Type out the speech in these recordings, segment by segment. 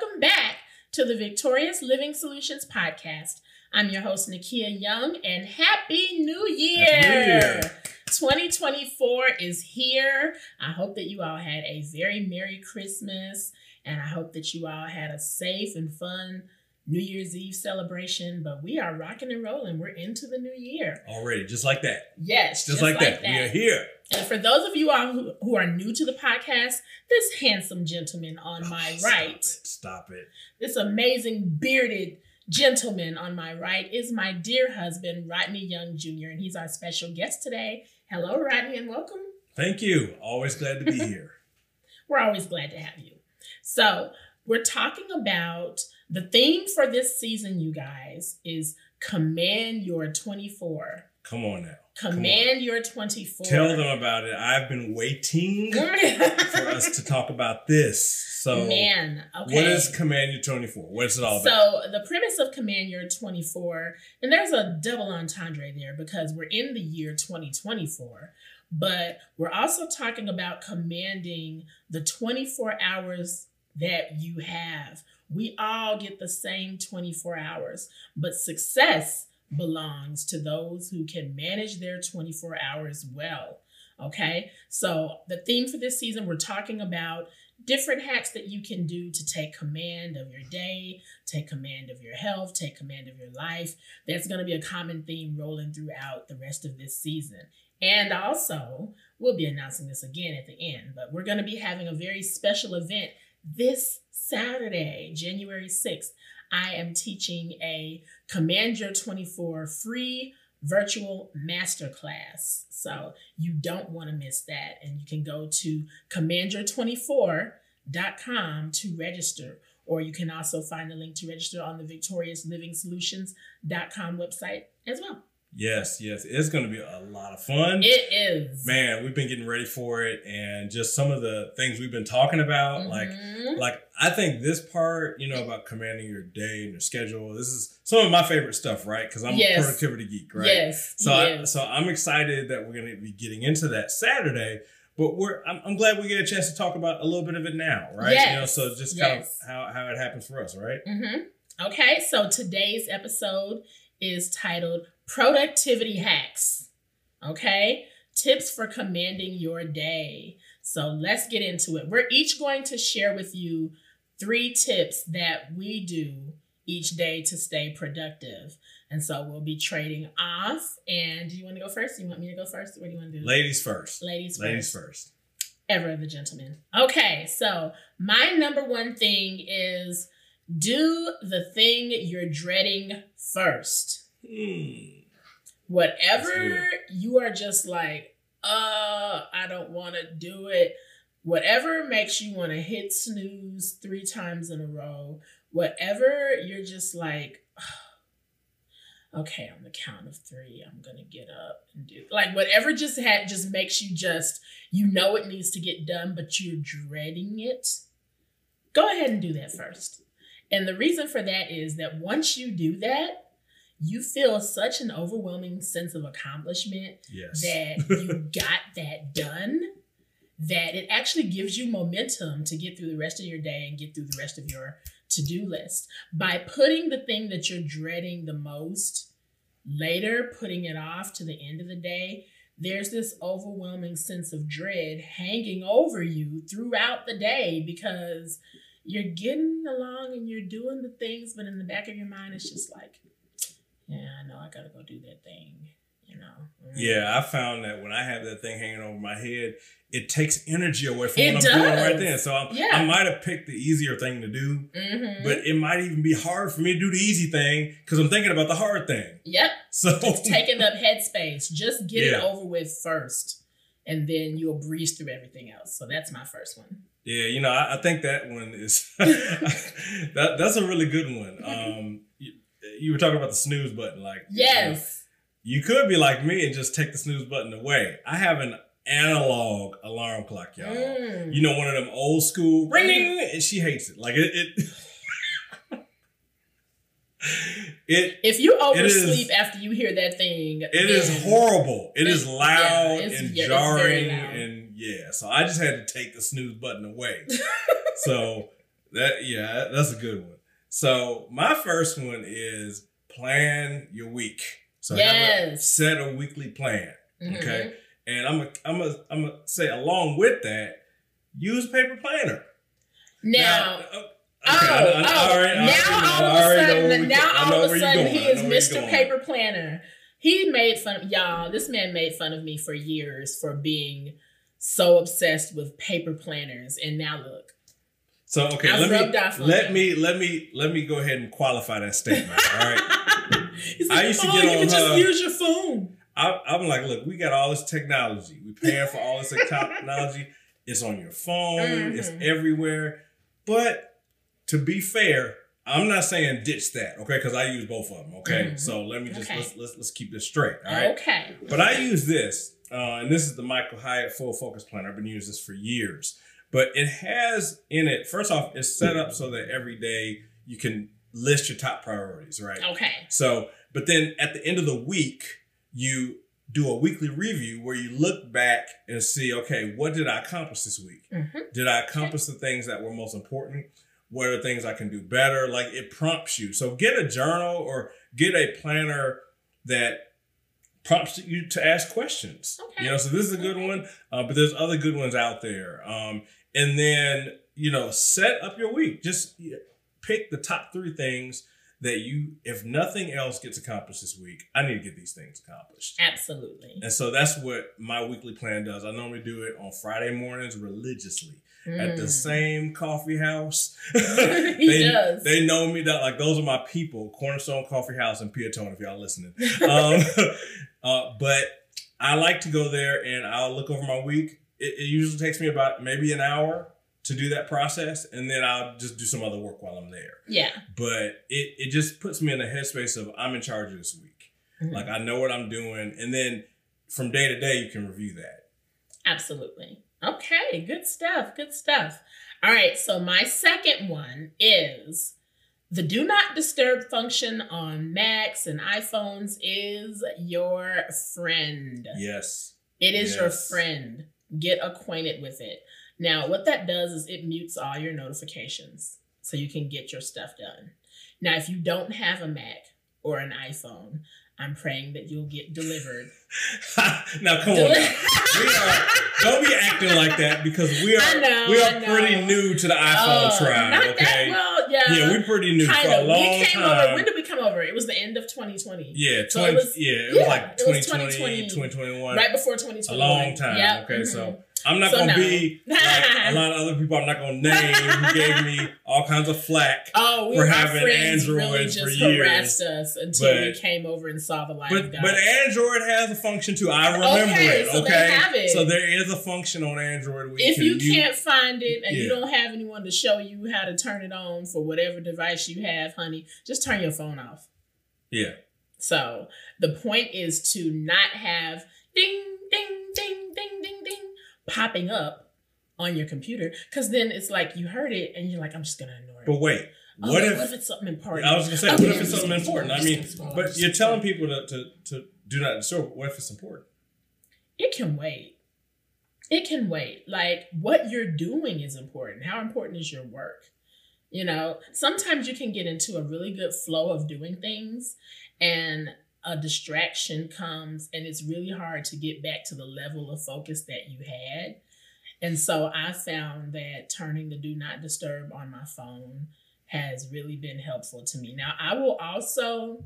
welcome back to the Victorious Living Solutions podcast. I'm your host, Nikeya Young, and Happy New Year! Happy New Year. 2024 is here. I hope that you all had a very Merry Christmas, and I hope that you all had a safe and fun New Year's Eve celebration. But we are rocking and rolling. We're into the new year. Already, just like that. Yes, Just, like, that. We are here. And for those of you all who, who are new to the podcast, this handsome gentleman on my Oh, stop right, it, Stop it. this amazing bearded gentleman on my right is my dear husband, Rodney Young Jr., and he's our special guest today. Hello, Rodney, and welcome. Thank you. Always glad to be here. We're always glad to have you. So, we're talking about the theme for this season, you guys, is Command Your 24. Come on now. Command Your 24. Tell them about it. I've been waiting for us to talk about this. So, Man, okay. what is Command Your 24? What's it all about? So the premise of Command Your 24, and there's a double entendre there because we're in the year 2024, but we're also talking about commanding the 24 hours that you have. We all get the same 24 hours, but success belongs to those who can manage their 24 hours well. Okay, so the theme for this season, we're talking about different hacks that you can do to take command of your day, take command of your health, take command of your life. That's going to be a common theme rolling throughout the rest of this season. And also, we'll be announcing this again at the end, but we're going to be having a very special event this Saturday, January 6th. I am teaching a Command Your 24 free virtual masterclass. So you don't want to miss that. And you can go to commandyour24.com to register. Or you can also find the link to register on the victoriousliving.solutions.com website as well. Yes, yes. It's going to be a lot of fun. It is. Man, we've been getting ready for it. And just some of the things we've been talking about, like, Mhm. like I think this part, you know, about commanding your day and your schedule. This is some of my favorite stuff, right? Because I'm Yes. a productivity geek, right? Yes. So, I, so I'm excited that we're going to be getting into that Saturday. But we're I'm, I'm glad we get a chance to talk about a little bit of it now, right? Yes. You know, so just kind Yes. of how, how it happens for us, right? hmm Okay, so today's episode is titled Productivity Hacks. Okay, tips for commanding your day. So let's get into it. We're each going to share with you three tips that we do each day to stay productive. And so we'll be trading off. And do you want to go first? Do you want me to go first? What do you want to do? Ladies first. Ladies first Ladies first. ever the gentleman. Okay, so my number one thing is do the thing you're dreading first. Hmm. Whatever you are just like, uh, I don't want to do it. Whatever makes you want to hit snooze three times in a row, whatever you're just like, okay, on the count of three, I'm gonna get up and do like whatever just had just makes you just you know it needs to get done, but you're dreading it. Go ahead and do that first. And the reason for that is that once you do that, you feel such an overwhelming sense of accomplishment Yes. that you got that done that it actually gives you momentum to get through the rest of your day and get through the rest of your to-do list by putting the thing that you're dreading the most later putting it off to the end of the day there's this overwhelming sense of dread hanging over you throughout the day because you're getting along and you're doing the things but in the back of your mind it's just like yeah i know i gotta go do that thing you know Mm. Yeah, I found that when I have that thing hanging over my head, it takes energy away from It what I'm doing right then. So I'm, Yeah. I might have picked the easier thing to do, Mhm. but it might even be hard for me to do the easy thing because I'm thinking about the hard thing. Yep, So it's taking up headspace. Just get it over with first, and then you'll breeze through everything else. So that's my first one. Yeah, you know, I, I think that one is that that's a really good one. Um, you, you were talking about the snooze button, like you know, Yes. you could be like me and just take the snooze button away. I have an analog alarm clock, y'all. Mm. You know, one of them old school ringing, and she hates it. Like it, it, it, If you is- oversleep after you hear that thing, it is horrible. It is loud it's- and yeah, jarring, loud. and yeah. So I just had to take the snooze button away. so That yeah, that's a good one. So my first one is plan your week. So yes. set a weekly plan. Mhm. Okay. And I'm a, I'm a, I'm gonna say along with that, use a paper planner. Now, uh, Oh, okay, I- I- oh, I now all of a already know where sudden, now go- I know all of a sudden he is know where you're Mr. Paper Planner. He made fun of y'all. This man made fun of me for years for being so obsessed with paper planners, and now look. So okay, I've let me let me let me let me go ahead and qualify that statement. All right. I used to get you on can just her- use your phone. I, I'm like, look, we got all this technology. We paying for all this technology. It's on your phone. It's Mhm. everywhere. But to be fair, I'm not saying ditch that, okay? Because I use both of them, okay? Mhm. So let me just Okay. let's, let's let's keep this straight, all right? Okay. But I use this, uh, and this is the Michael Hyatt Full Focus Planner. I've been using this for years. But it has in it, first off, it's set up so that every day you can list your top priorities, right? Okay. So, but then at the end of the week, you do a weekly review where you look back and see, okay, what did I accomplish this week? Mhm. Did I accomplish the things that were most important? What are things I can do better? Like it prompts you. So get a journal or get a planner that prompts you to ask questions. Okay. You know, so this is a good one, uh, but there's other good ones out there. Um, and then you know, set up your week. Just pick the top three things that you, if nothing else gets accomplished this week, I need to get these things accomplished. Absolutely. And so that's what my weekly plan does. I normally do it on Friday mornings religiously at the Mm. same coffee house. He they, does. They know me that like those are my people. Cornerstone Coffee House in Peotone, if y'all listening. Um, uh, but I like to go there and I'll look over my week. It, it usually takes me about maybe an hour to do that process, and then I'll just do some other work while I'm there. yeah. But it it just puts me in a headspace of I'm in charge of this week. Mhm. Like I know what I'm doing, and then from day to day you can review that. Absolutely. Okay, good stuff. Good stuff. All right, so my second one is the do not disturb function on Macs and iPhones is your friend. Yes. It is your friend. Get acquainted with it. Now, what that does is it mutes all your notifications so you can get your stuff done. Now, if you don't have a Mac or an iPhone, I'm praying that you'll get delivered. now come on. Now. We are don't be acting like that because we are know, we are pretty new to the iPhone Oh, tribe. okay. that well, yeah. yeah, we're pretty new kind for a long we came time. over. When did we over? It was the end of 2020. yeah, 20, So it was- yeah, it yeah, was like it was 2020, 2020, 2021. Right before 2021. a long time. Yep, Okay, mhm. so I'm not So gonna no. be like a lot of other people. I'm not gonna name who gave me all kinds of flack. Oh, we for having friends really Androids just for years, harassed us until we came over and saw the light But but Android has a function too. I remember Okay, it. so Okay, they have it. so there is a function on Android if can you can't find it and you don't have anyone to show you how to turn it on for whatever device you have, honey, just turn your phone off. yeah, So the point is to not have ding, popping up on your computer because then it's like you heard it and you're like, I'm just gonna ignore it. but wait, Oh, what if? what if it's something important? I was gonna say, Okay, what if it's something important? I mean, just gonna scroll, I'm but you're telling people to, to to do not disturb. What if it's important? it can wait. It can wait. Like what you're doing is important. How important is your work? You know, sometimes you can get into a really good flow of doing things and a distraction comes and it's really hard to get back to the level of focus that you had. And so I found that turning the do not disturb on my phone has really been helpful to me. Now, I will also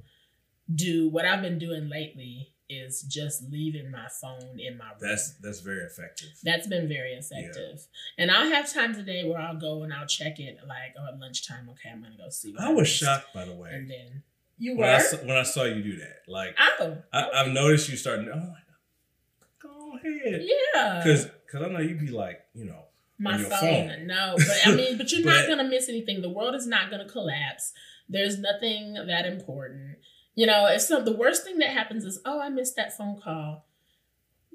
do what I've been doing lately is just leaving my phone in my room. That's that's very effective. That's been very effective. And I'll have times a day where I'll go and I'll check it like oh at lunchtime, okay, I'm gonna go see I was missed. shocked, by the way, And then you when were I saw, when I saw you do that. Like Oh I, I've noticed you starting. I'm oh, like, go ahead, yeah. because because I know you'd be like, you know, my phone. phone. No, but I mean, but you're not gonna miss anything. The world is not gonna collapse. There's nothing that important. You know, if so, the worst thing that happens is, oh, I missed that phone call.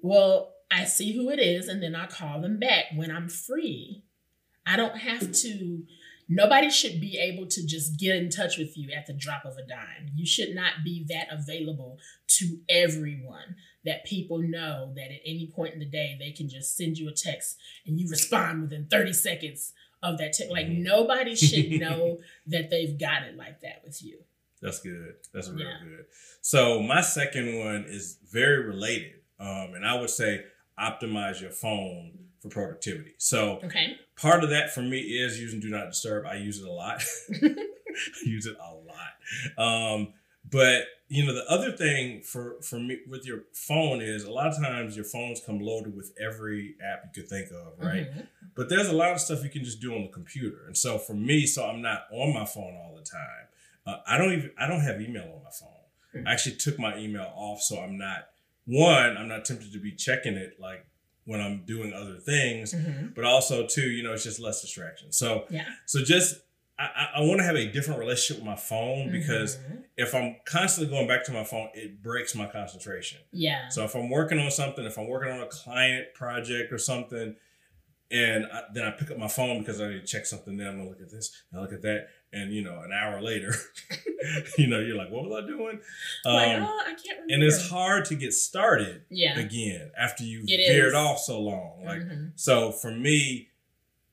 Well, I see who it is, and then I call them back when I'm free. I don't have to. Nobody should be able to just get in touch with you at the drop of a dime. You should not be that available to everyone that people know that at any point in the day they can just send you a text and you respond within 30 seconds of that tech. Like Mhm. nobody should know that they've got it like that with you. That's good. That's real Yeah. good. So my second one is very related, um, and I would say optimize your phone for productivity. So Okay. part of that for me is using Do Not Disturb. I use it a lot. I use it a lot. Um, but you know, the other thing for for me with your phone is a lot of times your phones come loaded with every app you could think of, right? Mhm. But there's a lot of stuff you can just do on the computer. And so for me, so I'm not on my phone all the time. Uh, I don't even I don't have email on my phone. Mhm. I actually took my email off, so I'm not one. I'm not tempted to be checking it like when I'm doing other things. Mhm. But also too, you know, it's just less distraction. So Yeah. so just I, I, want to have a different relationship with my phone because Mhm. if I'm constantly going back to my phone, it breaks my concentration. yeah. So if I'm working on something, if I'm working on a client project or something, and I, then I pick up my phone because I need to check something, then I'm gonna look at this, I look at that, and you know, an hour later, you know, you're like, what was I doing? like, Um, oh, I can't remember. and it's hard to get started Yeah. again after you've It veered is. off so long. Like Mhm. so, for me,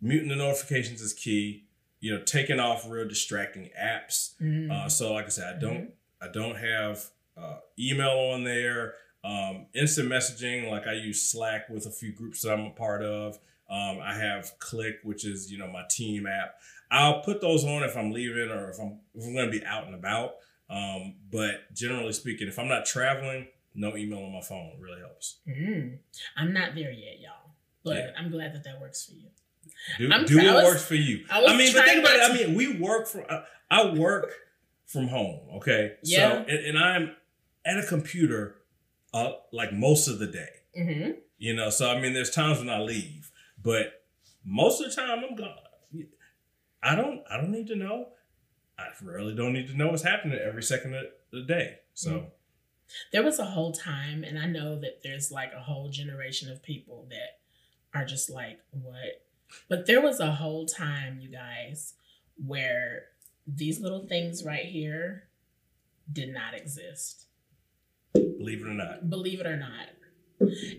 muting the notifications is key. You know, taking off real distracting apps. Mhm. Uh, so, like I said, I don't I don't have uh, email on there. Um, instant messaging, like I use Slack with a few groups that I'm a part of. Um, I have Click, which is you know my team app. I'll put those on if I'm leaving or if I'm if I'm going to be out and about. Um, but generally speaking, if I'm not traveling, no email on my phone really helps. Mm. I'm not there yet, y'all. But Yeah. I'm glad that that works for you. Do, I'm do try- I what was- works for you. I I, mean, but think about it. I mean, we work from. I, I work from home. Okay. Yeah. So and, and I'm at a computer, uh, like most of the day. hmm You know. So I mean, there's times when I leave, but most of the time I'm gone. I don't. I don't need to know. I really don't need to know what's happening every second of the day. So. Mm. There was a whole time, and I know that there's like a whole generation of people that are just like, what? But there was a whole time, you guys, where these little things right here did not exist. Believe it or not. believe it or not.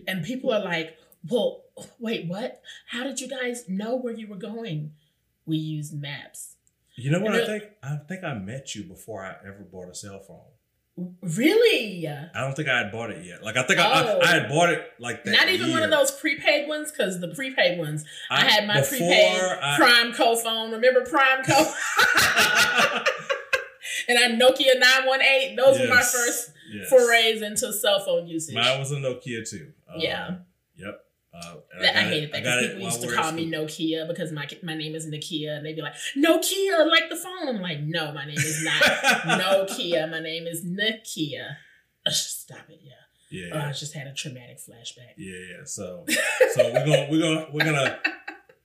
And people are like, well, wait, what? How did you guys know where you were going? We use maps. You know what I think? I think I met you before I ever bought a cell phone. Really? I don't think I had bought it yet. Like I think I, Oh. I, I had bought it like that. Not even one of those prepaid ones, because the prepaid ones, I, had my prepaid I- PrimeCo phone. Remember PrimeCo? and I Nokia 918. Those were my first yes. forays into cell phone usage. Mine was a Nokia too. Um, Yeah. Yep. Uh, I, it- hated that because people used to call me. Nokia because my my name is Nikeya, and they'd be like, Nokia, like the phone. I'm like, no, my name is not Nokia. My name is Nikeya. Ugh, Stop it, yeah. Yeah. Oh, I just had a traumatic flashback. yeah. Yeah. So, so we're gonna we're gonna we're gonna.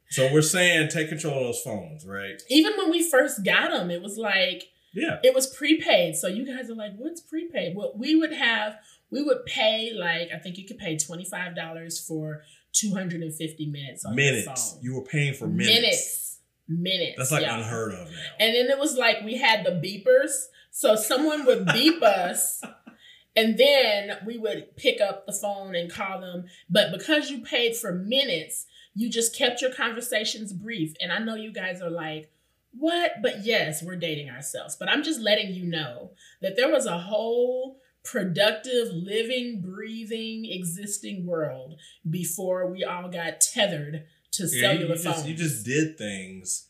So we're saying take control of those phones, right? Even when we first got them, it was like Yeah. it was prepaid. So you guys are like, what's prepaid? Well, we would have we would pay like I think you could pay twenty five dollars for two hundred and fifty minutes on Minutes. You were paying for minutes. minutes, minutes. That's like y'all. unheard of now. And then it was like we had the beepers. So someone would beep us and then we would pick up the phone and call them. But because you paid for minutes, you just kept your conversations brief. And I know you guys are like, what? But yes, we're dating ourselves. But I'm just letting you know that there was a whole productive, living, breathing, existing world before we all got tethered to Yeah, you, cellular you phones. just, you just did things,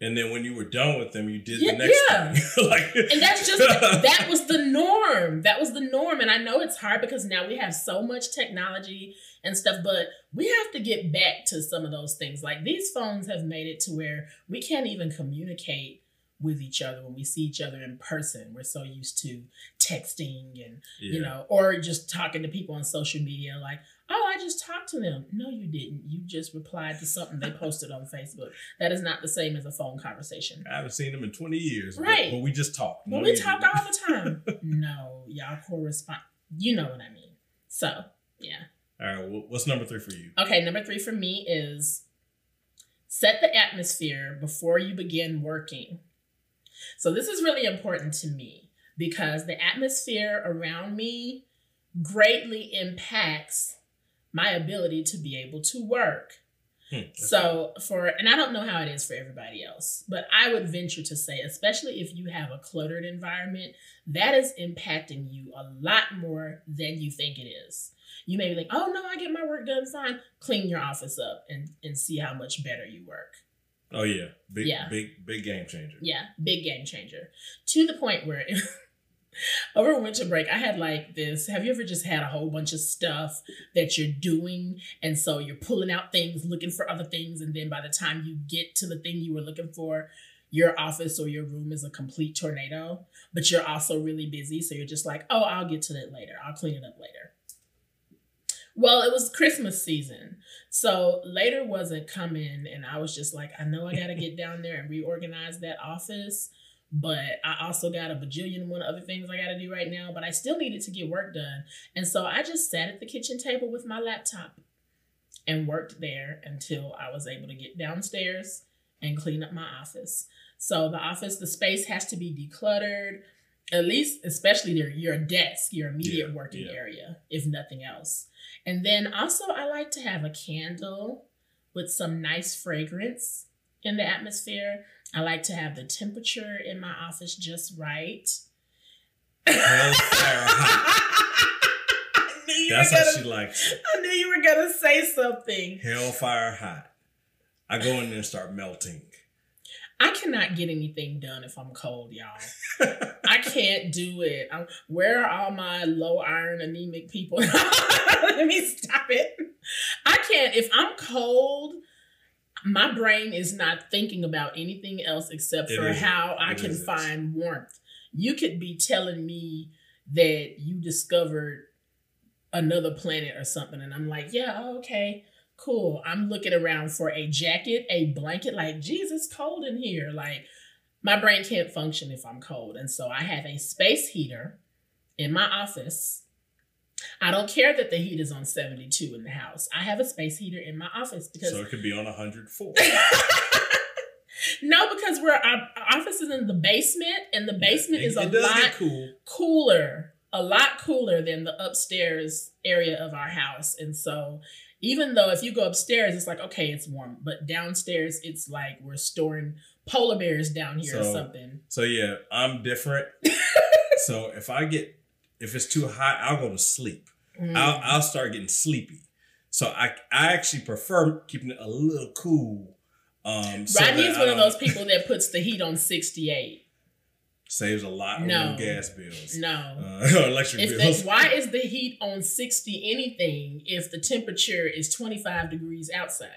and then when you were done with them, you did Yeah, the next yeah. thing. like, and that's just that was the norm that was the norm and i know it's hard because now we have so much technology and stuff but we have to get back to some of those things like these phones have made it to where we can't even communicate with each other when we see each other in person we're so used to texting and yeah. you know or just talking to people on social media like oh i just talked to them no you didn't you just replied to something they posted on facebook that is not the same as a phone conversation I haven't seen them in 20 years. Right. But, we just talk. but No, we talk all the time. no, y'all correspond. You know what I mean. So, yeah. All right. Well, what's number three for you? Okay, number three for me is set the atmosphere before you begin working. So, this is really important to me because the atmosphere around me greatly impacts my ability to be able to work. Hmm, So for and I don't know how it is for everybody else, but I would venture to say, especially if you have a cluttered environment, that is impacting you a lot more than you think it is. You may be like, oh no, I get my work done fine. Clean your office up and, and see how much better you work. Oh yeah, big Yeah. big big game changer. Yeah, big game changer. To the point where over winter break, I had like this. Have you ever just had a whole bunch of stuff that you're doing? And so you're pulling out things, looking for other things. And then by the time you get to the thing you were looking for, your office or your room is a complete tornado, but you're also really busy. So you're just like, oh, I'll get to that later. I'll clean it up later. Well, it was Christmas season. So later wasn't coming. And I was just like, I know I got to get down there and reorganize that office. But I also got a bajillion one other things I got to do right now. But I still needed to get work done. And so I just sat at the kitchen table with my laptop and worked there until I was able to get downstairs and clean up my office. So the office, the space has to be decluttered, at least, especially your, your desk, your immediate Yeah, working yeah. area, if nothing else. And then also, I like to have a candle with some nice fragrance in the atmosphere. I like to have the temperature in my office just right. Hellfire hot. I knew you That's how gonna, she likes it. I knew you were gonna say something. Hellfire hot. I go in there and start melting. I cannot get anything done if I'm cold, y'all. I can't do it. I'm, where are all my low iron anemic people? Let me stop it. I can't. If I'm cold, my brain is not thinking about anything else except It for isn't. how I It can isn't. find warmth. You could be telling me that you discovered another planet or something, and I'm like, yeah, okay, cool. I'm looking around for a jacket, a blanket. Like, Jesus, cold in here. Like, my brain can't function if I'm cold. And so I have a space heater in my office. I don't care that the heat is on 72 in the house. I have a space heater in my office because so it could be on 104. no, because we're our, office is in the basement, and the basement It- is a lot cool. cooler, a lot cooler than the upstairs area of our house. And so, even though if you go upstairs, it's like, okay, it's warm, but downstairs, it's like we're storing polar bears down here or something. So yeah, I'm different. so if I get if it's too hot, I'll go to sleep. Mm. I'll I'll start getting sleepy. So I I actually prefer keeping it a little cool. Um, so Rodney that is I one of those people that puts the heat on 68. Saves a lot on No. them gas bills, No. uh, electric If bills. the, why is the heat on 60 anything if the temperature is 25 degrees outside?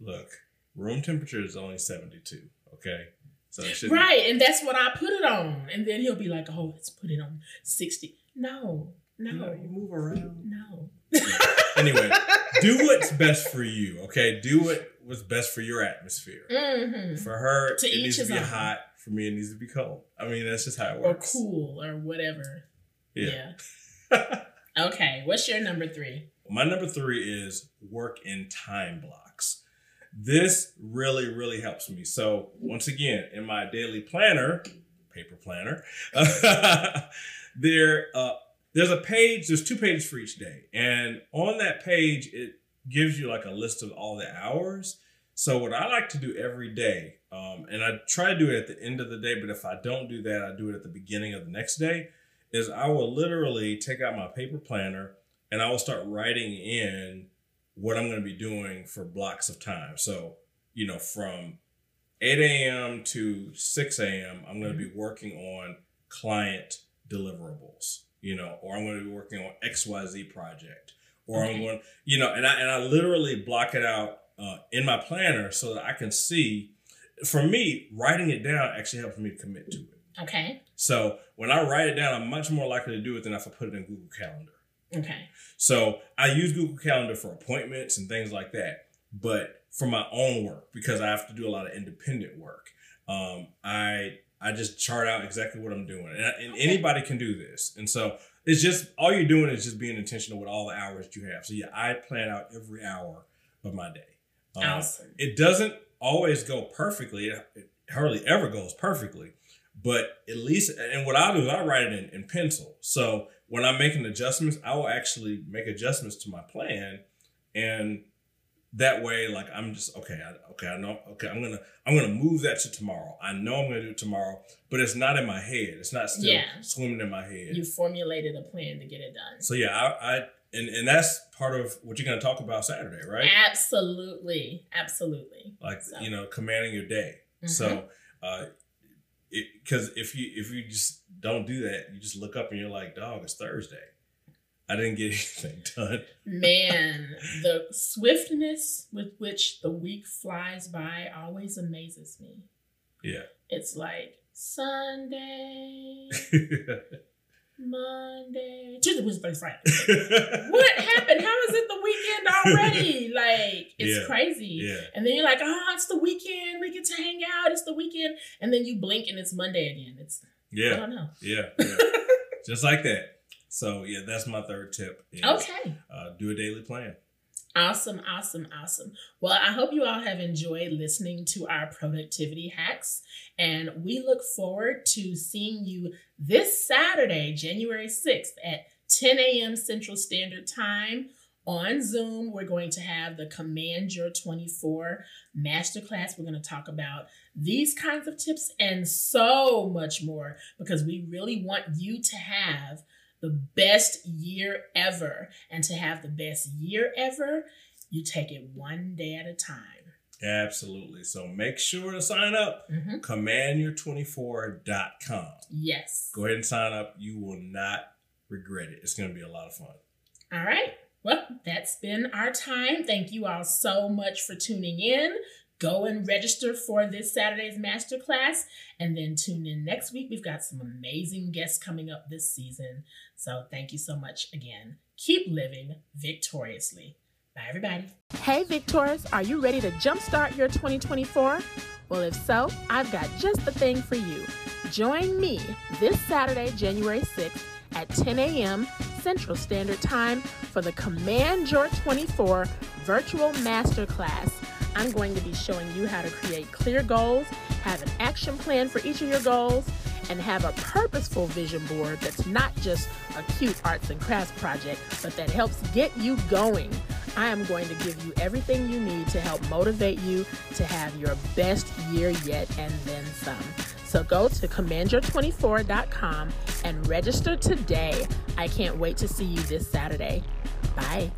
Look, room temperature is only 72. Okay, so it should Right, and that's what I put it on. And then he'll be like, "Oh, let's put it on 60." No. No. You, you move around. No. Anyway, do what's best for you. Okay, do what what's best for your atmosphere. hmm For her, To it needs to his be own. hot. For me, it needs to be cold. I mean, that's just how it works. Or cool or whatever. Yeah. Yeah. Okay, what's your number 3? My number three is work in time blocks. This really, really helps me. So, once again, in my daily planner, paper planner, there, uh, there's a page, there's two pages for each day. And on that page, it gives you like a list of all the hours. So, what I like to do every day, um, and I try to do it at the end of the day, but if I don't do that, I do it at the beginning of the next day, is I will literally take out my paper planner and I will start writing in what I'm going to be doing for blocks of time. So, you know, from 8 a.m. to 6 a.m., I'm going to be working on client deliverables, you know, or I'm going to be working on XYZ project, or I'm going, you know, and I, and I literally block it out uh, in my planner so that I can see. For me, writing it down actually helps me to commit to it. Okay. So when I write it down, I'm much more likely to do it than if I put it in Google Calendar. Okay. So I use Google Calendar for appointments and things like that, but for my own work because I have to do a lot of independent work. Um, I I just chart out exactly what I'm doing, and, and Okay. anybody can do this. And so it's just all you're doing is just being intentional with all the hours that you have. So yeah, I plan out every hour of my day. Um, it doesn't always go perfectly. It, it hardly ever goes perfectly, but at least, and what I'll do is I write it in, in pencil. So when I'm making adjustments, I will actually make adjustments to my plan and that way, like I'm just okay. I, okay, I know. Okay, I'm gonna I'm gonna move that to tomorrow. I know I'm gonna do it tomorrow, but it's not in my head. It's not still Yeah. swimming in my head. You formulated a plan to get it done. so yeah, I, I and and that's part of what you're gonna talk about Saturday, right? Absolutely. Absolutely. Like So. you know, commanding your day. Mhm. So, uh, because if you if you just don't do that, you just look up and you're like, dog, it's Thursday. I didn't get anything done. Man, the swiftness with which the week flies by always amazes me. Yeah. It's like Sunday, Monday, Tuesday, Wednesday, Friday. What happened? How is it the weekend already? Like, it's Yeah. crazy. yeah. And then you're like, oh, it's the weekend. We get to hang out. It's the weekend. And then you blink and it's Monday again. It's, yeah. I don't know. Yeah. Yeah. just like that. So yeah, that's my third tip. is, Okay. Uh, do a daily plan. Awesome, awesome, awesome. Well, I hope you all have enjoyed listening to our productivity hacks. And we look forward to seeing you this Saturday, January 6th at 10 a.m. Central Standard Time on Zoom. We're going to have the Command Your 24 masterclass. We're going to talk about these kinds of tips and so much more because we really want you to have the best year ever. And to have the best year ever, you take it one day at a time. Absolutely. So make sure to sign up. Mhm. Commandyour24.com. Yes. Go ahead and sign up. You will not regret it. It's going to be a lot of fun. All right. Well, that's been our time. Thank you all so much for tuning in. Go and register for this Saturday's masterclass and then tune in next week. We've got some amazing guests coming up this season. So thank you so much again. Keep living victoriously. Bye, everybody. Hey, Victors, are you ready to jumpstart your 2024? Well, if so, I've got just the thing for you. Join me this Saturday, January 6th at 10 a.m. Central Standard Time for the Command Your 24 virtual masterclass. I'm going to be showing you how to create clear goals, have an action plan for each of your goals, and have a purposeful vision board that's not just a cute arts and crafts project, but that helps get you going. I am going to give you everything you need to help motivate you to have your best year yet and then some. So go to commandyour24.com and register today. I can't wait to see you this Saturday. Bye.